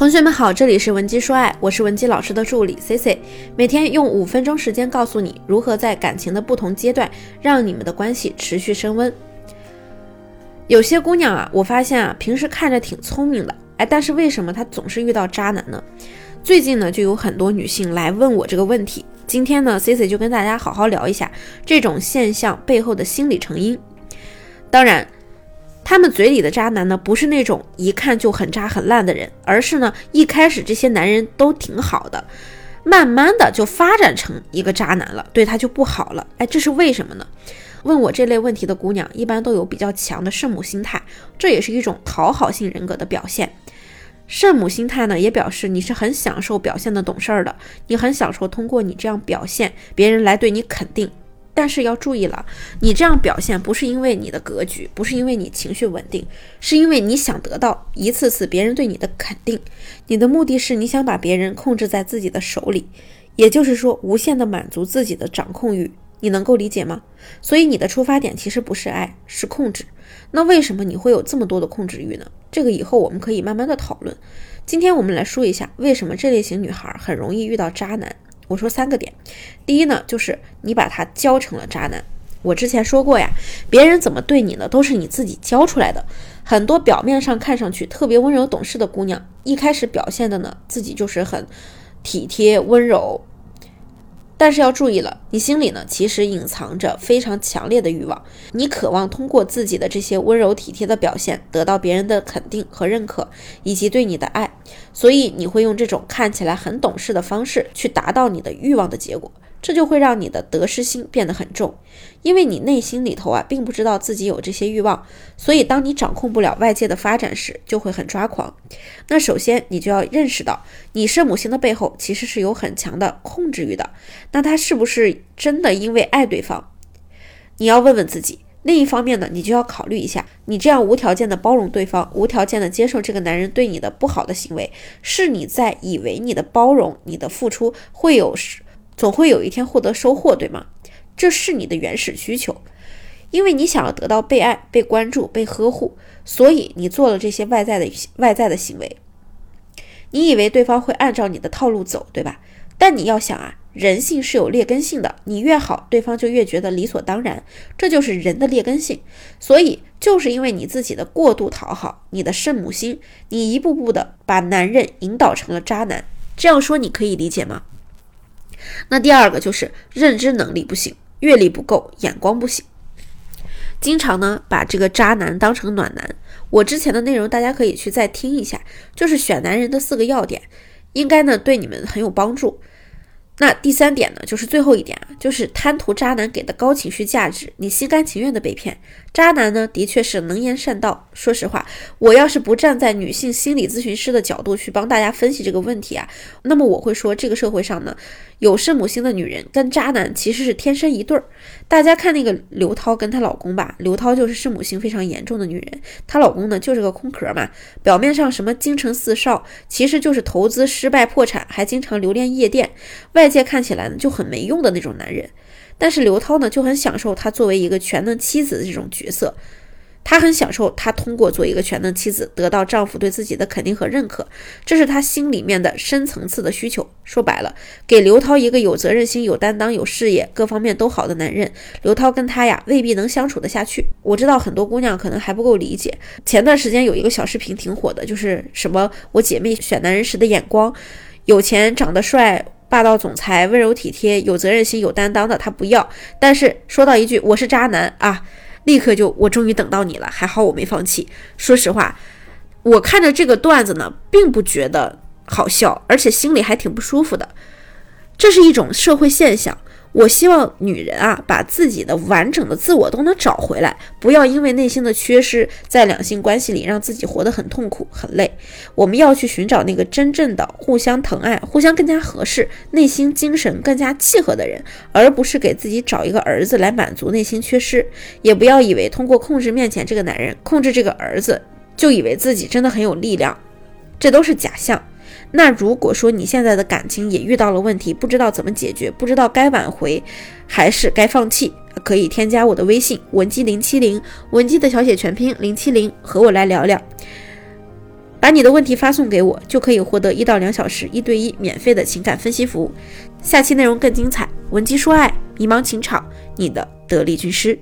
同学们好，这里是文姬说爱，我是文姬老师的助理 C C，每天用五分钟时间告诉你如何在感情的不同阶段让你们的关系持续升温。有些姑娘啊，我发现啊，平时看着挺聪明的，哎，但是为什么她总是遇到渣男呢？最近呢，就有很多女性来问我这个问题。今天呢，C C 就跟大家好好聊一下这种现象背后的心理成因。当然。他们嘴里的渣男呢，不是那种一看就很渣很烂的人，而是呢一开始这些男人都挺好的，慢慢的就发展成一个渣男了，对他就不好了。哎，这是为什么呢？问我这类问题的姑娘，一般都有比较强的圣母心态，这也是一种讨好性人格的表现。圣母心态呢，也表示你是很享受表现的懂事儿的，你很享受通过你这样表现，别人来对你肯定。但是要注意了，你这样表现不是因为你的格局，不是因为你情绪稳定，是因为你想得到一次次别人对你的肯定。你的目的是你想把别人控制在自己的手里，也就是说，无限的满足自己的掌控欲。你能够理解吗？所以你的出发点其实不是爱，是控制。那为什么你会有这么多的控制欲呢？这个以后我们可以慢慢的讨论。今天我们来说一下，为什么这类型女孩很容易遇到渣男。我说三个点，第一呢，就是你把他教成了渣男。我之前说过呀，别人怎么对你呢，都是你自己教出来的。很多表面上看上去特别温柔懂事的姑娘，一开始表现的呢，自己就是很体贴温柔。但是要注意了，你心里呢其实隐藏着非常强烈的欲望，你渴望通过自己的这些温柔体贴的表现，得到别人的肯定和认可，以及对你的爱，所以你会用这种看起来很懂事的方式去达到你的欲望的结果。这就会让你的得失心变得很重，因为你内心里头啊，并不知道自己有这些欲望，所以当你掌控不了外界的发展时，就会很抓狂。那首先你就要认识到，你圣母心的背后其实是有很强的控制欲的。那他是不是真的因为爱对方？你要问问自己。另一方面呢，你就要考虑一下，你这样无条件的包容对方，无条件的接受这个男人对你的不好的行为，是你在以为你的包容、你的付出会有。总会有一天获得收获，对吗？这是你的原始需求，因为你想要得到被爱、被关注、被呵护，所以你做了这些外在的外在的行为。你以为对方会按照你的套路走，对吧？但你要想啊，人性是有劣根性的，你越好，对方就越觉得理所当然，这就是人的劣根性。所以就是因为你自己的过度讨好，你的圣母心，你一步步的把男人引导成了渣男。这样说你可以理解吗？那第二个就是认知能力不行，阅历不够，眼光不行，经常呢把这个渣男当成暖男。我之前的内容大家可以去再听一下，就是选男人的四个要点，应该呢对你们很有帮助。那第三点呢，就是最后一点啊，就是贪图渣男给的高情绪价值，你心甘情愿的被骗。渣男呢，的确是能言善道。说实话，我要是不站在女性心理咨询师的角度去帮大家分析这个问题啊，那么我会说，这个社会上呢，有圣母心的女人跟渣男其实是天生一对儿。大家看那个刘涛跟她老公吧，刘涛就是圣母心非常严重的女人，她老公呢就是个空壳嘛，表面上什么京城四少，其实就是投资失败破产，还经常留恋夜店，外。界看起来呢就很没用的那种男人，但是刘涛呢就很享受他作为一个全能妻子的这种角色，他很享受他通过做一个全能妻子得到丈夫对自己的肯定和认可，这是他心里面的深层次的需求。说白了，给刘涛一个有责任心、有担当、有事业各方面都好的男人，刘涛跟他呀未必能相处得下去。我知道很多姑娘可能还不够理解，前段时间有一个小视频挺火的，就是什么我姐妹选男人时的眼光，有钱长得帅。霸道总裁，温柔体贴，有责任心，有担当的，他不要。但是说到一句“我是渣男”啊，立刻就我终于等到你了，还好我没放弃。说实话，我看着这个段子呢，并不觉得好笑，而且心里还挺不舒服的。这是一种社会现象。我希望女人啊，把自己的完整的自我都能找回来，不要因为内心的缺失，在两性关系里让自己活得很痛苦、很累。我们要去寻找那个真正的互相疼爱、互相更加合适、内心精神更加契合的人，而不是给自己找一个儿子来满足内心缺失。也不要以为通过控制面前这个男人、控制这个儿子，就以为自己真的很有力量，这都是假象。那如果说你现在的感情也遇到了问题，不知道怎么解决，不知道该挽回还是该放弃，可以添加我的微信文姬零七零，文姬的小写全拼零七零，和我来聊聊。把你的问题发送给我，就可以获得一到两小时一对一免费的情感分析服务。下期内容更精彩，文姬说爱，迷茫情场，你的得力军师。